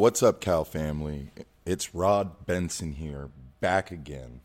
what's up, Cal family? It's Rod Benson here, back again.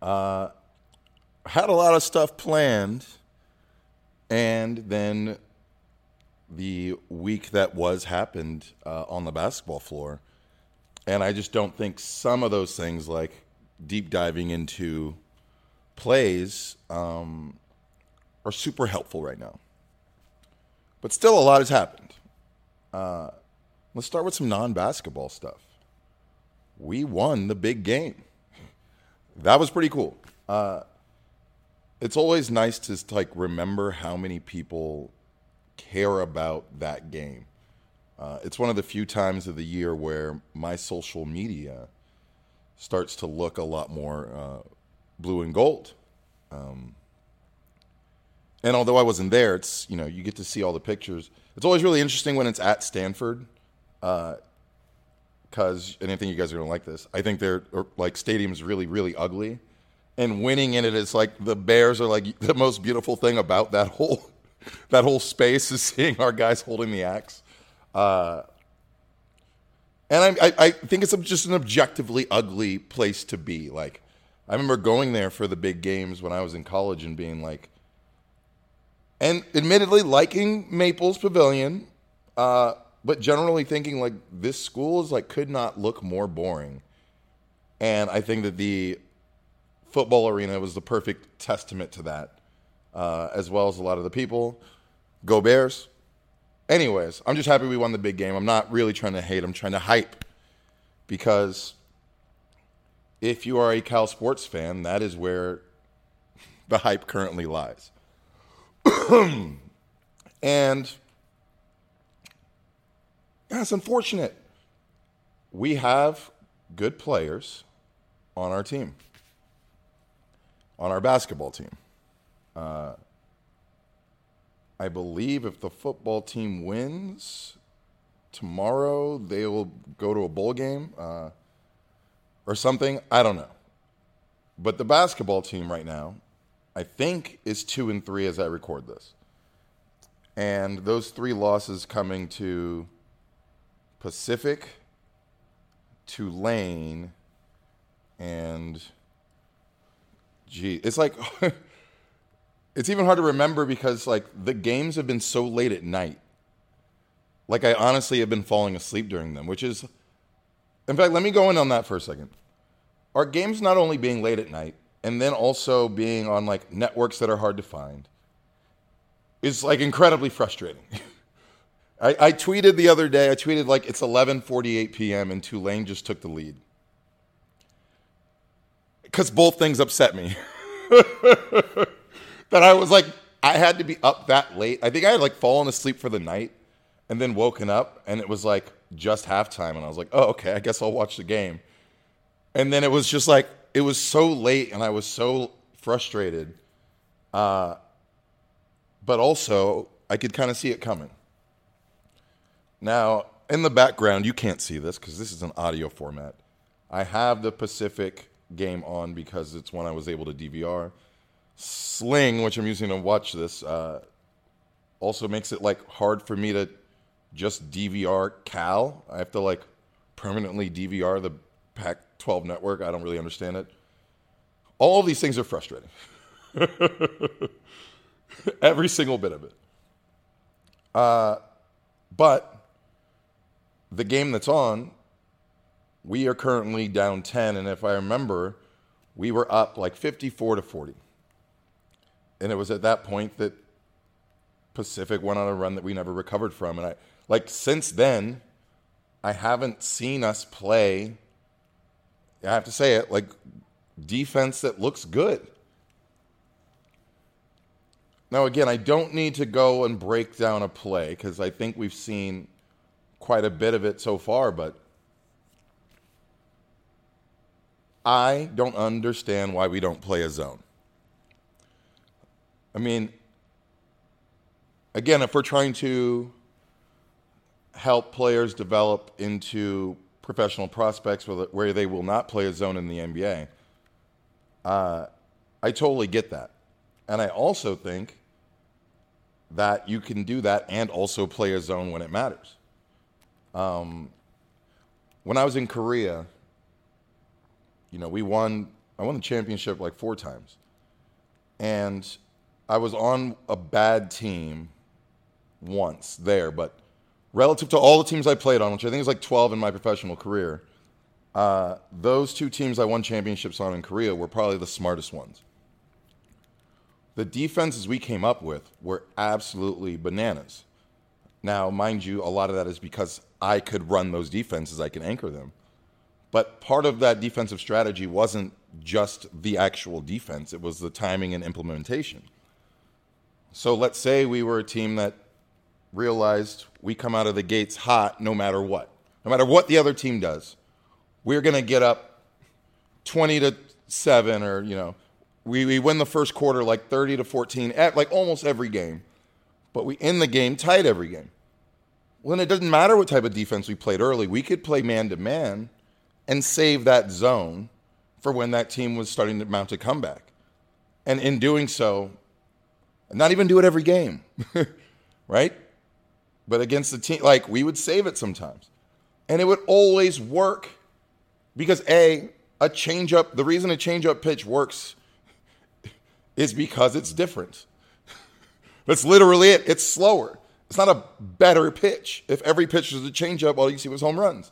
Uh, had a lot of stuff planned, and then the week that was happened uh, on the basketball floor, and I just don't think some of those things, like deep diving into plays, um, are super helpful right now. But still, a lot has happened. Uh, let's start with some non basketball stuff. We won the big game. That was pretty cool. Uh, it's always nice to like remember how many people care about that game. Uh, it's one of the few times of the year where my social media starts to look a lot more uh, blue and gold. Um, and although I wasn't there, it's you know you get to see all the pictures. It's always really interesting when it's at Stanford, because uh, and I think you guys are gonna like this. I think their like stadium's really really ugly, and winning in it is like the Bears are like the most beautiful thing about that whole that whole space is seeing our guys holding the axe. Uh, and I, I, I think it's just an objectively ugly place to be. Like, I remember going there for the big games when I was in college and being like, and admittedly liking Maples Pavilion, uh, but generally thinking like this school is like could not look more boring. And I think that the football arena was the perfect testament to that, uh, as well as a lot of the people. Go Bears. Anyways, I'm just happy we won the big game. I'm not really trying to hate. I'm trying to hype because if you are a Cal sports fan, that is where the hype currently lies. and it's unfortunate. We have good players on our team, on our basketball team. Uh, I believe if the football team wins tomorrow, they will go to a bowl game uh, or something. I don't know. But the basketball team right now I think is two and three as I record this. And those three losses coming to Pacific, Tulane, and gee, it's like it's even hard to remember because like the games have been so late at night. Like I honestly have been falling asleep during them, which is in fact, let me go in on that for a second. Our games not only being late at night, and then also being on like networks that are hard to find is like incredibly frustrating. I, I, tweeted the other day, I tweeted like it's 11:48 p.m. and Tulane just took the lead. Because both things upset me. that I was like, I had to be up that late. I think I had like fallen asleep for the night and then woken up and it was like just halftime. And I was like, oh, okay, I guess I'll watch the game. And then it was just like, it was so late and I was so frustrated. Uh, but also, I could kind of see it coming. Now, in the background, you can't see this because this is an audio format. I have the Pacific game on because it's one I was able to DVR. Sling, which I'm using to watch this, uh, also makes it like hard for me to just DVR Cal. I have to like permanently DVR the Pac 12 network. I don't really understand it. All these things are frustrating. Every single bit of it. Uh, but the game that's on, we are currently down 10. And if I remember, we were up like 54 to 40. And it was at that point that Pacific went on a run that we never recovered from. And I, like, since then, I haven't seen us play I have to say it, like defense that looks good. Now, again, I don't need to go and break down a play because I think we've seen quite a bit of it so far, but I don't understand why we don't play a zone. I mean, again, if we're trying to help players develop into professional prospects where they will not play a zone in the NBA. Uh, I totally get that. And I also think that you can do that and also play a zone when it matters. Um, when I was in Korea, you know, we won. I won the championship like four times, and I was on a bad team once there, but relative to all the teams I played on, which I think is like 12 in my professional career, uh, those two teams I won championships on in Korea were probably the smartest ones. The defenses we came up with were absolutely bananas. Now, mind you, a lot of that is because I could run those defenses, I can anchor them. But part of that defensive strategy wasn't just the actual defense, it was the timing and implementation. So let's say we were a team that realized we come out of the gates hot no matter what. No matter what the other team does, we're going to get up 20 to 7 or, you know, we, we win the first quarter like 30 to 14, at like almost every game. But we end the game tight every game. Well, then it doesn't matter what type of defense we played early. We could play man to man and save that zone for when that team was starting to mount a comeback. And in doing so, not even do it every game, right? But against the team, like we would save it sometimes. And it would always work because A, a changeup, the reason a changeup pitch works is because it's different. That's literally it. It's slower. It's not a better pitch. If every pitch was a changeup, all you see was home runs.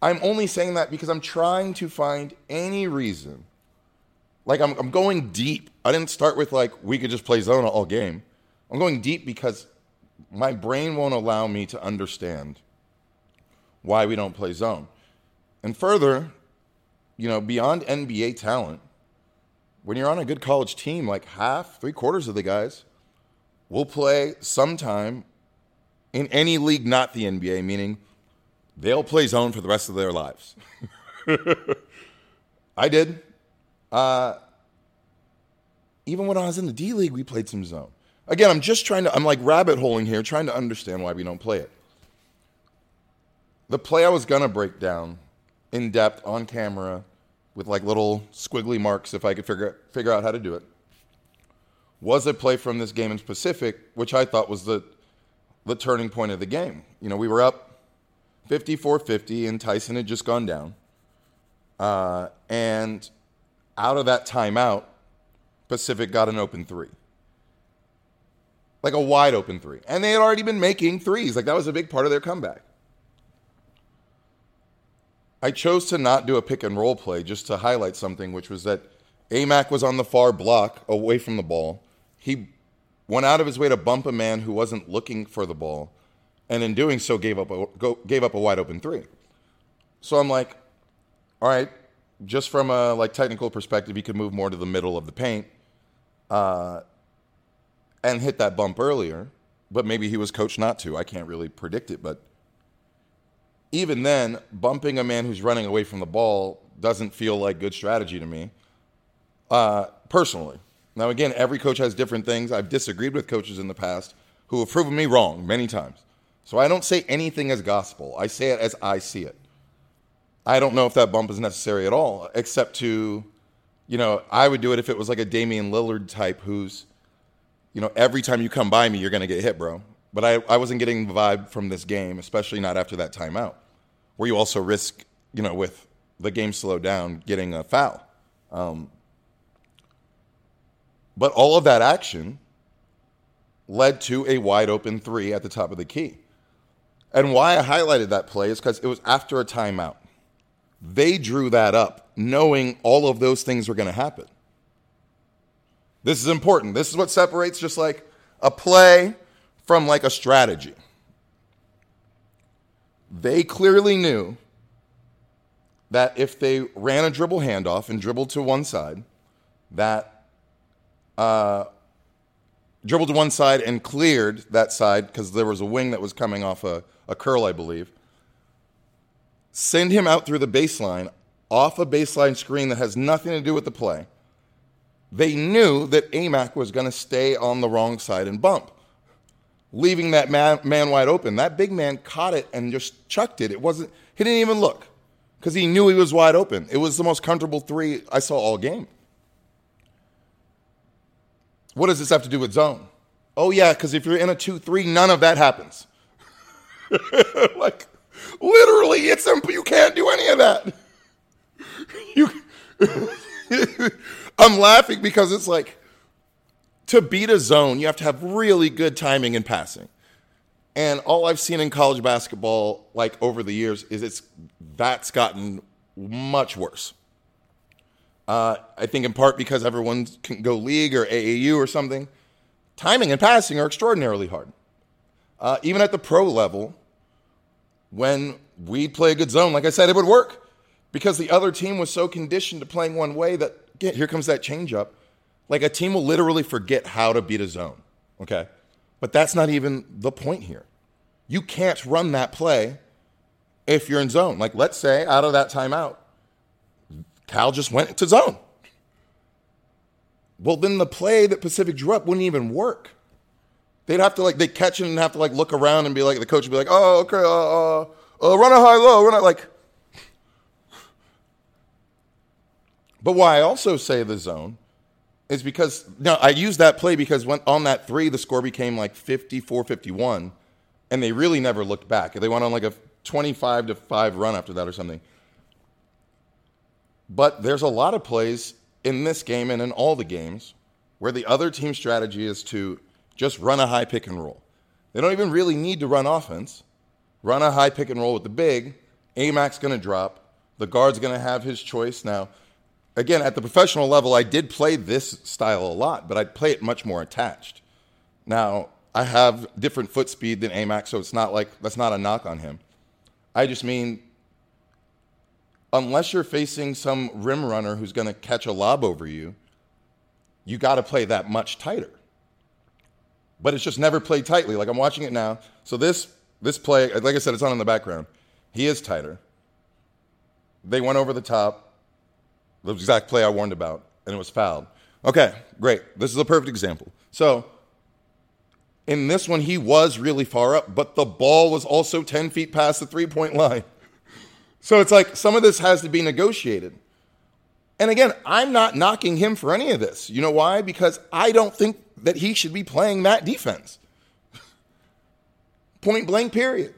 I'm only saying that because I'm trying to find any reason. Like I'm, I'm going deep. I didn't start with like we could just play zone all game. I'm going deep because my brain won't allow me to understand why we don't play zone. And further, you know, beyond NBA talent, when you're on a good college team, like half, three quarters of the guys will play sometime in any league not the NBA, meaning they'll play zone for the rest of their lives. I did. Uh, even when I was in the D League, we played some zone. Again, I'm just trying to, I'm like rabbit holing here, trying to understand why we don't play it. The play I was going to break down in depth on camera with like little squiggly marks if I could figure, figure out how to do it was a play from this game in specific, which I thought was the, the turning point of the game. You know, we were up 54 50, and Tyson had just gone down. Uh, and out of that timeout, Pacific got an open three. Like a wide open three. And they had already been making threes. Like that was a big part of their comeback. I chose to not do a pick and roll play just to highlight something, which was that Aimaq was on the far block away from the ball. He went out of his way to bump a man who wasn't looking for the ball and in doing so gave up a, gave up a wide open three. So I'm like, all right, just from a like technical perspective, he could move more to the middle of the paint uh, and hit that bump earlier. But maybe he was coached not to. I can't really predict it. But even then, bumping a man who's running away from the ball doesn't feel like good strategy to me, uh, personally. Now, again, every coach has different things. I've disagreed with coaches in the past who have proven me wrong many times. So I don't say anything as gospel. I say it as I see it. I don't know if that bump is necessary at all, except to, you know, I would do it if it was like a Damian Lillard type who's, you know, every time you come by me, you're going to get hit, bro. But I, I wasn't getting the vibe from this game, especially not after that timeout, where you also risk, you know, with the game slowed down, getting a foul. Um, but all of that action led to a wide open three at the top of the key. And why I highlighted that play is because it was after a timeout. They drew that up knowing all of those things were going to happen. This is important. This is what separates just like a play from like a strategy. They clearly knew that if they ran a dribble handoff and dribbled to one side, that uh, dribbled to one side and cleared that side because there was a wing that was coming off a, a curl, I believe. Send him out through the baseline, off a baseline screen that has nothing to do with the play. They knew that Aimaq was going to stay on the wrong side and bump, leaving that man, man wide open. That big man caught it and just chucked it. It wasn't. He didn't even look because he knew he was wide open. It was the most comfortable three I saw all game. What does this have to do with zone? Oh, yeah, because if you're in a 2 3, none of that happens. like, Literally, it's simple. You can't do any of that. You, I'm laughing because it's like to beat a zone, you have to have really good timing and passing. And all I've seen in college basketball, like over the years, is it's that's gotten much worse. Uh, I think in part because everyone can go league or AAU or something. Timing and passing are extraordinarily hard. Uh, even at the pro level, when we play a good zone, like I said, it would work because the other team was so conditioned to playing one way that here comes that changeup. Like a team will literally forget how to beat a zone. Okay. But that's not even the point here. You can't run that play if you're in zone. Like, let's say out of that timeout, Cal just went to zone. Well, then the play that Pacific drew up wouldn't even work. They'd have to like they catch it and have to like look around and be like the coach would be like, oh okay, uh, uh, uh run a high low, run it like. But why I also say the zone is because now I use that play because when on that three the score became like 54-51 and they really never looked back. They went on like a 25 to 5 run after that or something. But there's a lot of plays in this game and in all the games where the other team's strategy is to just run a high pick and roll. They don't even really need to run offense. Run a high pick and roll with the big. Aimaq's going to drop. The guard's going to have his choice. Now, again, at the professional level, I did play this style a lot, but I'd play it much more attached. Now, I have different foot speed than Aimaq, so it's not like that's not a knock on him. I just mean unless you're facing some rim runner who's going to catch a lob over you, you got to play that much tighter. But it's just never played tightly. Like I'm watching it now. So this this play, like I said, it's on in the background. He is tighter. They went over the top, the exact play I warned about, and it was fouled. Okay, great. This is a perfect example. So in this one, he was really far up, but the ball was also 10 feet past the three point line. So it's like some of this has to be negotiated. And again, I'm not knocking him for any of this. You know why? Because I don't think that he should be playing that defense. Point blank, period.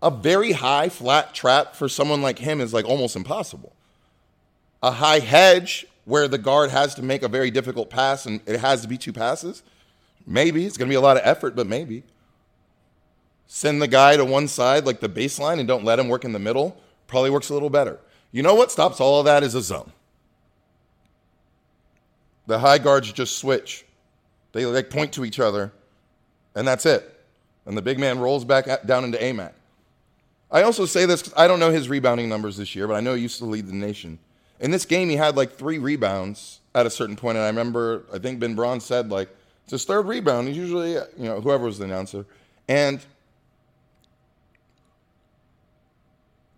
A very high flat trap for someone like him is like almost impossible. A high hedge where the guard has to make a very difficult pass and it has to be two passes, maybe. It's going to be a lot of effort, but maybe send the guy to one side, like the baseline, and don't let him work in the middle, probably works a little better. You know what stops all of that is a zone. The high guards just switch. They like point to each other, and that's it. And the big man rolls back down into Aimaq. I also say this because I don't know his rebounding numbers this year, but I know he used to lead the nation. In this game, he had like three rebounds at a certain point, and I remember I think Ben Braun said like it's his third rebound. He's usually you know whoever was the announcer, and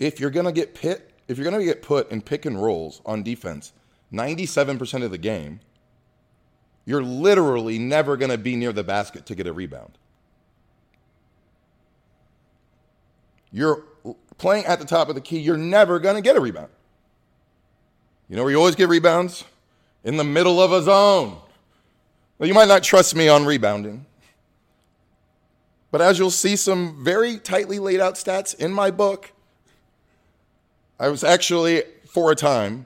if you're going to get pit, if you're going to get put in pick and rolls on defense 97% of the game, you're literally never going to be near the basket to get a rebound. You're playing at the top of the key, you're never going to get a rebound. You know where you always get rebounds? In the middle of a zone. Well, you might not trust me on rebounding. But as you'll see some very tightly laid out stats in my book, I was actually, for a time,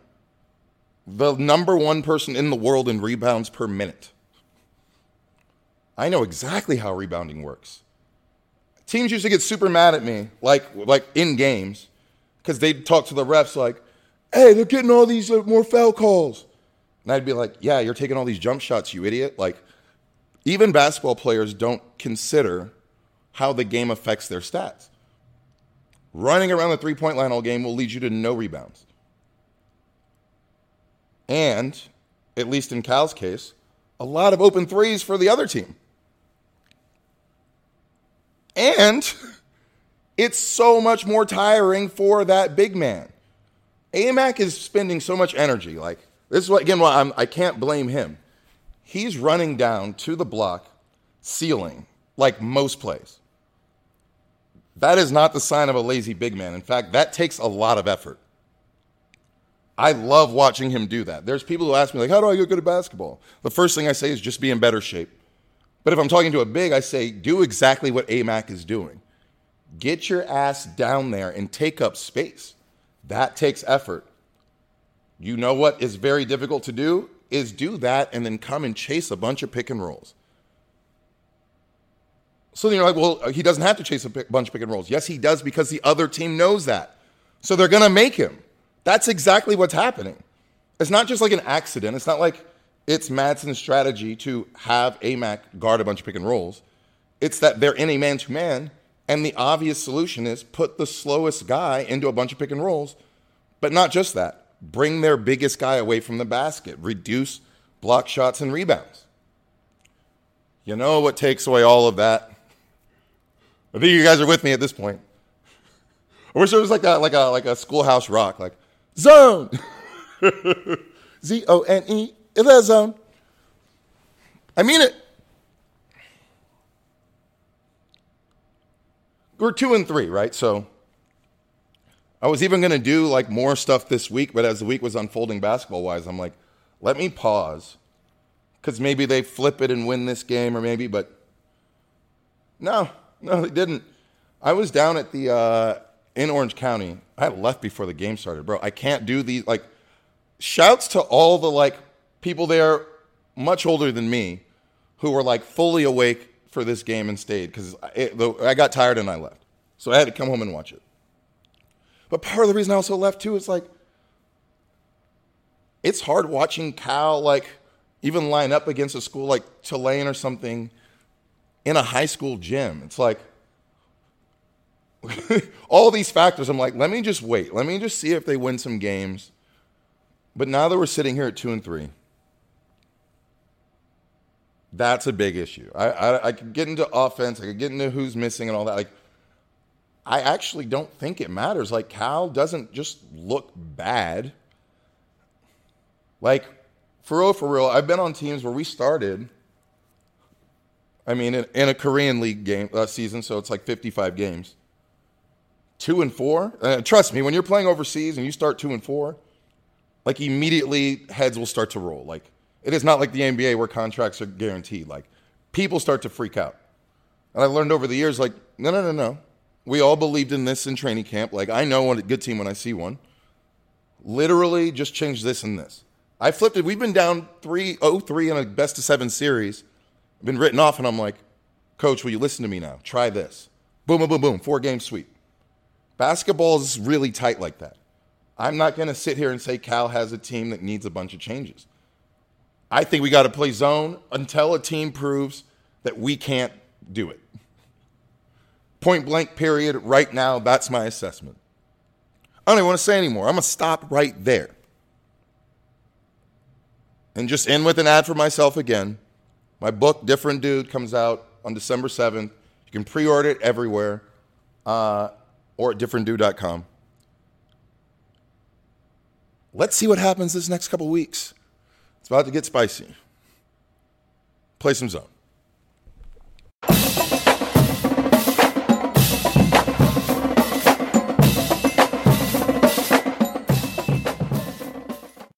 the number one person in the world in rebounds per minute. I know exactly how rebounding works. Teams used to get super mad at me, like, like in games, because they'd talk to the refs like, hey, they're getting all these uh, more foul calls. And I'd be like, yeah, you're taking all these jump shots, you idiot. Like, even basketball players don't consider how the game affects their stats. Running around the three point line all game will lead you to no rebounds. And, at least in Cal's case, a lot of open threes for the other team. And it's so much more tiring for that big man. Aimaq is spending so much energy. Like, this is what, again, why I'm, I can't blame him. He's running down to the block, sealing, like most plays. That is not the sign of a lazy big man. In fact, that takes a lot of effort. I love watching him do that. There's people who ask me, like, how do I get good at basketball? The first thing I say is just be in better shape. But if I'm talking to a big, I say, do exactly what Aimaq is doing. Get your ass down there and take up space. That takes effort. You know what is very difficult to do? Is do that and then come and chase a bunch of pick and rolls. So then you're like, well, he doesn't have to chase a pick, bunch of pick and rolls. Yes, he does because the other team knows that. So they're going to make him. That's exactly what's happening. It's not just like an accident. It's not like it's Madsen's strategy to have Aimaq guard a bunch of pick and rolls. It's that they're in a man to man, and the obvious solution is put the slowest guy into a bunch of pick and rolls. But not just that, bring their biggest guy away from the basket, reduce block shots and rebounds. You know what takes away all of that? I think you guys are with me at this point. I wish it was like that, like a like a schoolhouse rock, like zone. Z O N E, the zone. I mean it. We're two and three, right? So I was even going to do like more stuff this week, but as the week was unfolding basketball wise, I'm like, let me pause because maybe they flip it and win this game, or maybe, but no, no, they didn't. I was down at the uh, in Orange County. I left before the game started, bro. I can't do these like shouts to all the like people there much older than me who were like fully awake for this game and stayed because I got tired and I left. So I had to come home and watch it. But part of the reason I also left too is like it's hard watching Cal like even line up against a school like Tulane or something in a high school gym. It's like all these factors. I'm like, let me just wait. Let me just see if they win some games. But now that we're sitting here at two and three, that's a big issue. I, I, I could get into offense. I could get into who's missing and all that. Like, I actually don't think it matters. Like, Cal doesn't just look bad. Like, for real, for real, I've been on teams where we started. I mean, in, in a Korean League game uh, season, so it's like 55 games. Two and four. Uh, trust me, when you're playing overseas and you start two and four, like immediately heads will start to roll. Like it is not like the NBA where contracts are guaranteed. Like people start to freak out. And I learned over the years, like, no, no, no, no. We all believed in this in training camp. Like I know a good team when I see one. Literally just change this and this. I flipped it. We've been down 3 3 in a best of seven series. Been written off, and I'm like, Coach, will you listen to me now? Try this. Boom, boom, boom, boom. Four game sweep. Basketball is really tight like that. I'm not going to sit here and say Cal has a team that needs a bunch of changes. I think we got to play zone until a team proves that we can't do it. Point blank, period. Right now, that's my assessment. I don't even want to say anymore. I'm going to stop right there. And just end with an ad for myself again. My book, Different Dude, comes out on December 7th. You can pre order it everywhere uh, or at differentdude.com. Let's see what happens this next couple weeks. It's about to get spicy. Play some zone.